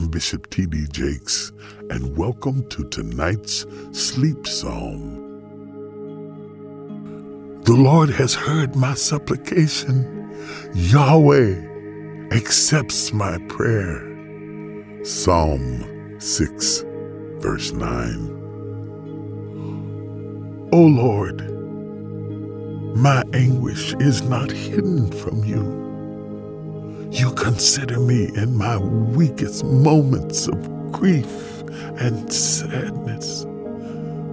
I'm Bishop T.D. Jakes, and welcome to tonight's Sleep Psalm. The Lord has heard my supplication. Yahweh accepts my prayer. Psalm 6, verse 9. O Lord, my anguish is not hidden from you. You consider me in my weakest moments of grief and sadness.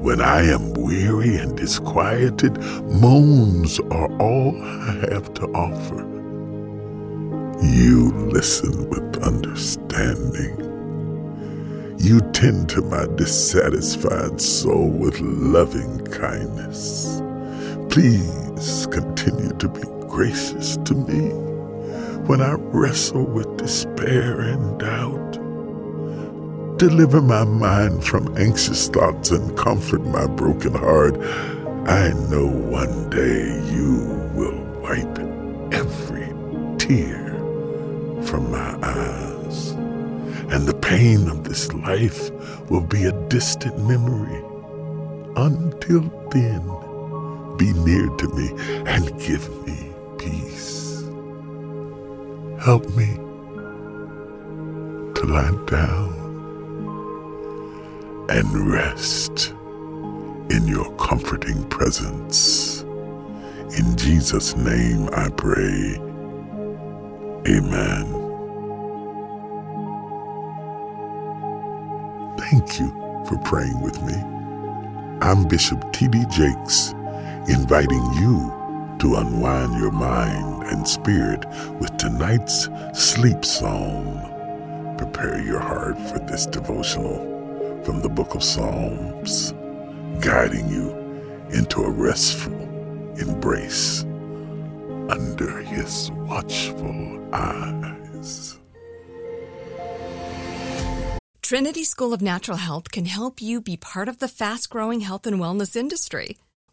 When I am weary and disquieted, moans are all I have to offer. You listen with understanding. You tend to my dissatisfied soul with loving kindness. Please continue to be gracious to me when I wrestle with despair and doubt. Deliver my mind from anxious thoughts and comfort my broken heart. I know one day you will wipe every tear from my eyes and the pain of this life will be a distant memory. Until then, be near to me and give me peace. Help me to lie down and rest in your comforting presence. In Jesus' name I pray. Amen. Thank you for praying with me. I'm Bishop T.D. Jakes, inviting you to unwind your mind and spirit with tonight's sleep psalm. Prepare your heart for this devotional from the book of Psalms, guiding you into a restful embrace under his watchful eyes. Trinity School of Natural Health can help you be part of the fast growing health and wellness industry.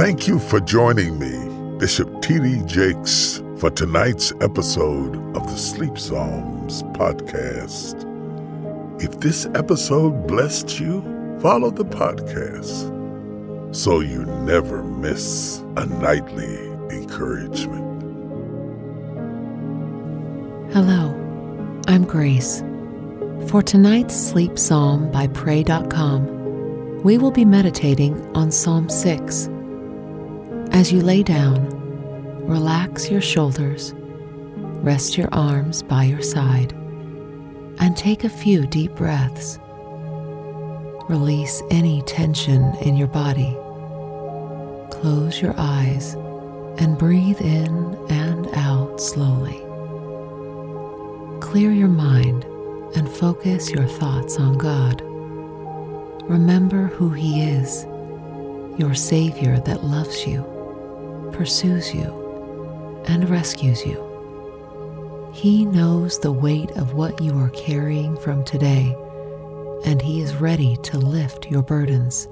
Thank you for joining me, Bishop T.D. Jakes, for tonight's episode of the Sleep Psalms podcast. If this episode blessed you, follow the podcast so you never miss a nightly encouragement. Hello, I'm Grace. For tonight's Sleep Psalm by Pray.com, we will be meditating on Psalm 6. As you lay down, relax your shoulders, rest your arms by your side, and take a few deep breaths. Release any tension in your body. Close your eyes and breathe in and out slowly. Clear your mind and focus your thoughts on God. Remember who He is, your Savior that loves you, pursues you, and rescues you. He knows the weight of what you are carrying from today and He is ready to lift your burdens.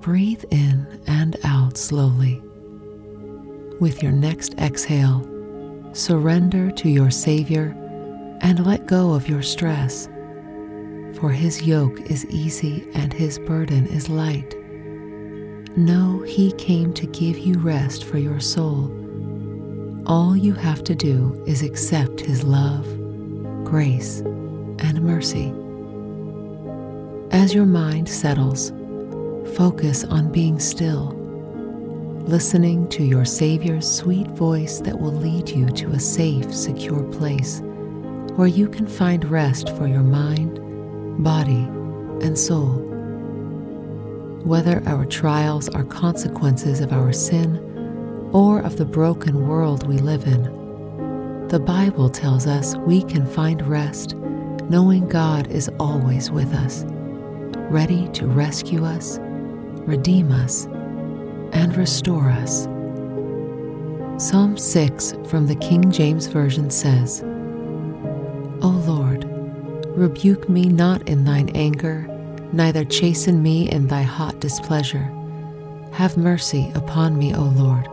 Breathe in and out slowly. With your next exhale, surrender to your Savior and let go of your stress. For His yoke is easy and His burden is light. Know He came to give you rest for your soul. All you have to do is accept His love, grace, and mercy. As your mind settles, focus on being still, listening to your Savior's sweet voice that will lead you to a safe, secure place where you can find rest for your mind, body, and soul. Whether our trials are consequences of our sin or of the broken world we live in, the Bible tells us we can find rest knowing God is always with us, ready to rescue us, redeem us, and restore us. Psalm 6 from the King James Version says, O Lord, rebuke me not in thine anger, neither chasten me in thy hot displeasure. Have mercy upon me, O Lord,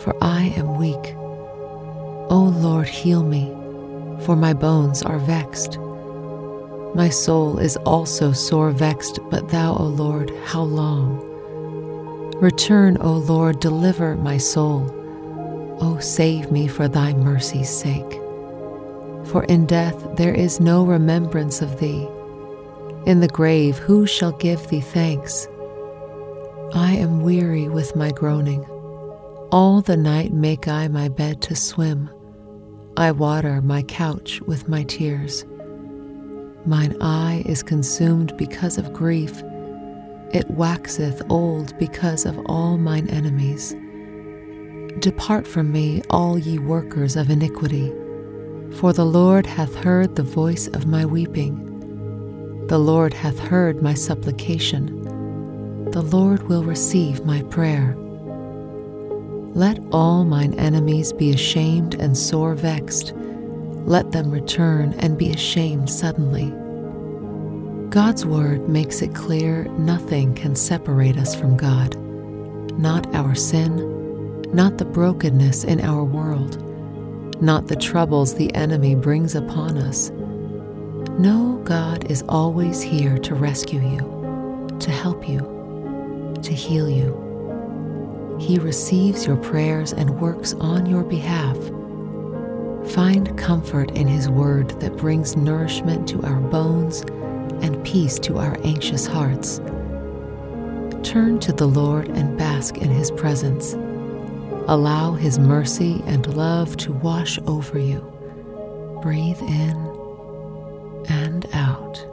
for I am weak. O Lord, heal me, for my bones are vexed. My soul is also sore vexed, but thou, O Lord, how long? Return, O Lord, deliver my soul. O save me for thy mercy's sake. For in death there is no remembrance of thee. In the grave who shall give thee thanks? I am weary with my groaning. All the night make I my bed to swim. I water my couch with my tears. Mine eye is consumed because of grief. It waxeth old because of all mine enemies. Depart from me, all ye workers of iniquity, for the Lord hath heard the voice of my weeping. The Lord hath heard my supplication. The Lord will receive my prayer. Let all mine enemies be ashamed and sore vexed let them return and be ashamed suddenly. God's word makes it clear nothing can separate us from God, not our sin, not the brokenness in our world, not the troubles the enemy brings upon us. No, God is always here to rescue you, to help you, to heal you. He receives your prayers and works on your behalf Find comfort in His Word that brings nourishment to our bones and peace to our anxious hearts. Turn to the Lord and bask in His presence. Allow His mercy and love to wash over you. Breathe in and out.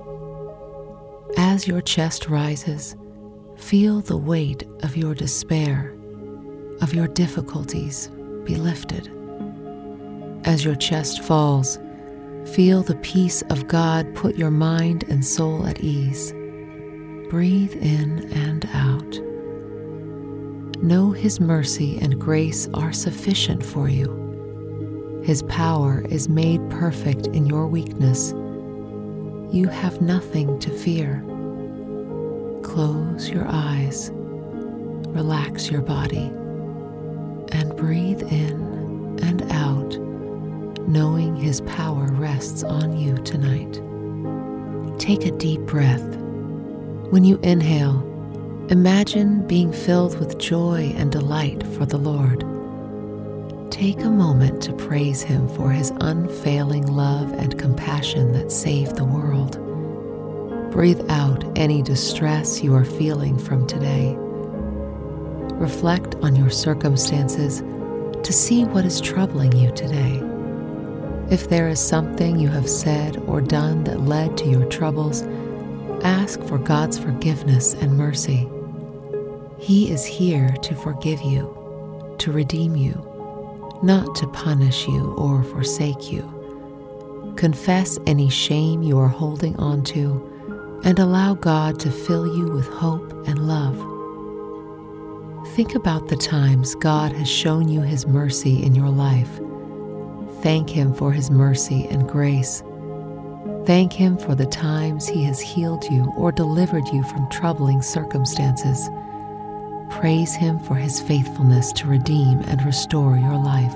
As your chest rises, feel the weight of your despair, of your difficulties be lifted. As your chest falls, feel the peace of God put your mind and soul at ease. Breathe in and out. Know His mercy and grace are sufficient for you. His power is made perfect in your weakness. You have nothing to fear. Close your eyes, relax your body, and breathe in and out knowing His power rests on you tonight. Take a deep breath. When you inhale, imagine being filled with joy and delight for the Lord. Take a moment to praise Him for His unfailing love and compassion that saved the world. Breathe out any distress you are feeling from today. Reflect on your circumstances to see what is troubling you today. If there is something you have said or done that led to your troubles, ask for God's forgiveness and mercy. He is here to forgive you, to redeem you, not to punish you or forsake you. Confess any shame you are holding on to and allow God to fill you with hope and love. Think about the times God has shown you His mercy in your life thank Him for His mercy and grace. Thank Him for the times He has healed you or delivered you from troubling circumstances. Praise Him for His faithfulness to redeem and restore your life.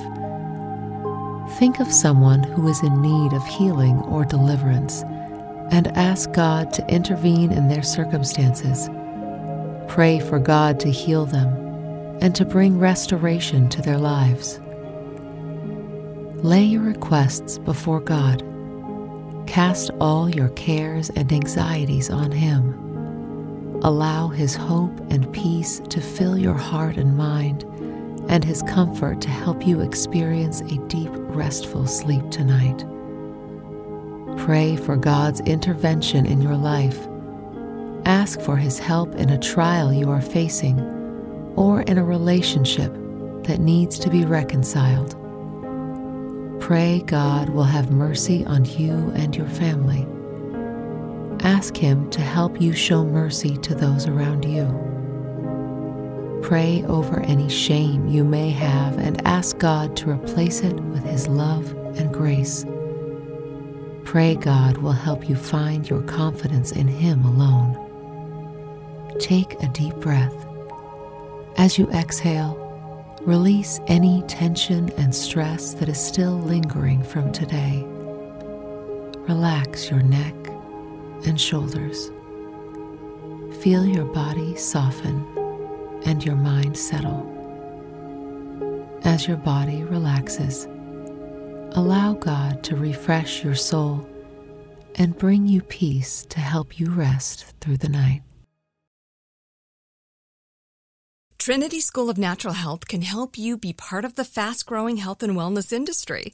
Think of someone who is in need of healing or deliverance and ask God to intervene in their circumstances. Pray for God to heal them and to bring restoration to their lives. Lay your requests before God. Cast all your cares and anxieties on Him. Allow His hope and peace to fill your heart and mind, and His comfort to help you experience a deep, restful sleep tonight. Pray for God's intervention in your life. Ask for His help in a trial you are facing or in a relationship that needs to be reconciled. Pray God will have mercy on you and your family. Ask Him to help you show mercy to those around you. Pray over any shame you may have and ask God to replace it with His love and grace. Pray God will help you find your confidence in Him alone. Take a deep breath. As you exhale, release any tension and stress that is still lingering from today. Relax your neck and shoulders. Feel your body soften and your mind settle. As your body relaxes, allow God to refresh your soul and bring you peace to help you rest through the night. Trinity School of Natural Health can help you be part of the fast growing health and wellness industry.